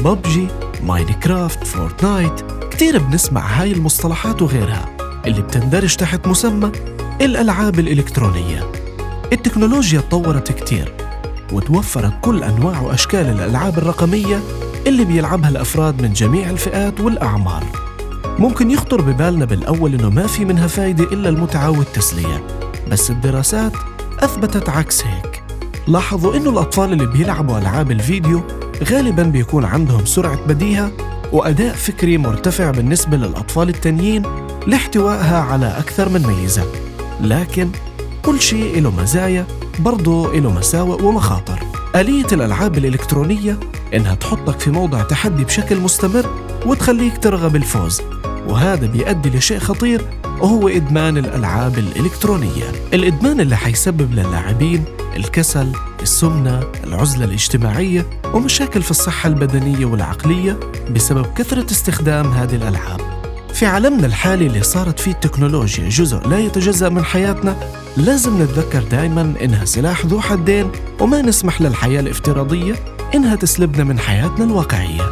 ببجي ماينكرافت فورتنايت كتير بنسمع هاي المصطلحات وغيرها اللي بتندرج تحت مسمى الألعاب الإلكترونية. التكنولوجيا تطورت كتير وتوفرت كل أنواع وأشكال الألعاب الرقمية اللي بيلعبها الأفراد من جميع الفئات والأعمار. ممكن يخطر ببالنا بالأول إنه ما في منها فايدة إلا المتعة والتسلية بس الدراسات أثبتت عكس هيك. لاحظوا إنه الأطفال اللي بيلعبوا ألعاب الفيديو غالباً بيكون عندهم سرعة بديهة وأداء فكري مرتفع بالنسبة للأطفال التانيين لاحتوائها على أكثر من ميزة. لكن كل شيء له مزايا برضه له مساوئ ومخاطر. آلية الألعاب الإلكترونية إنها تحطك في موضع تحدي بشكل مستمر وتخليك ترغب الفوز. وهذا بيؤدي لشيء خطير وهو إدمان الألعاب الإلكترونية. الإدمان اللي حيسبب للاعبين الكسل السمنة العزلة الاجتماعية ومشاكل في الصحة البدنية والعقلية بسبب كثرة استخدام هذه الألعاب. في عالمنا الحالي اللي صارت فيه التكنولوجيا جزء لا يتجزأ من حياتنا لازم نتذكر دائما إنها سلاح ذو حدين وما نسمح للحياة الافتراضية إنها تسلبنا من حياتنا الواقعية.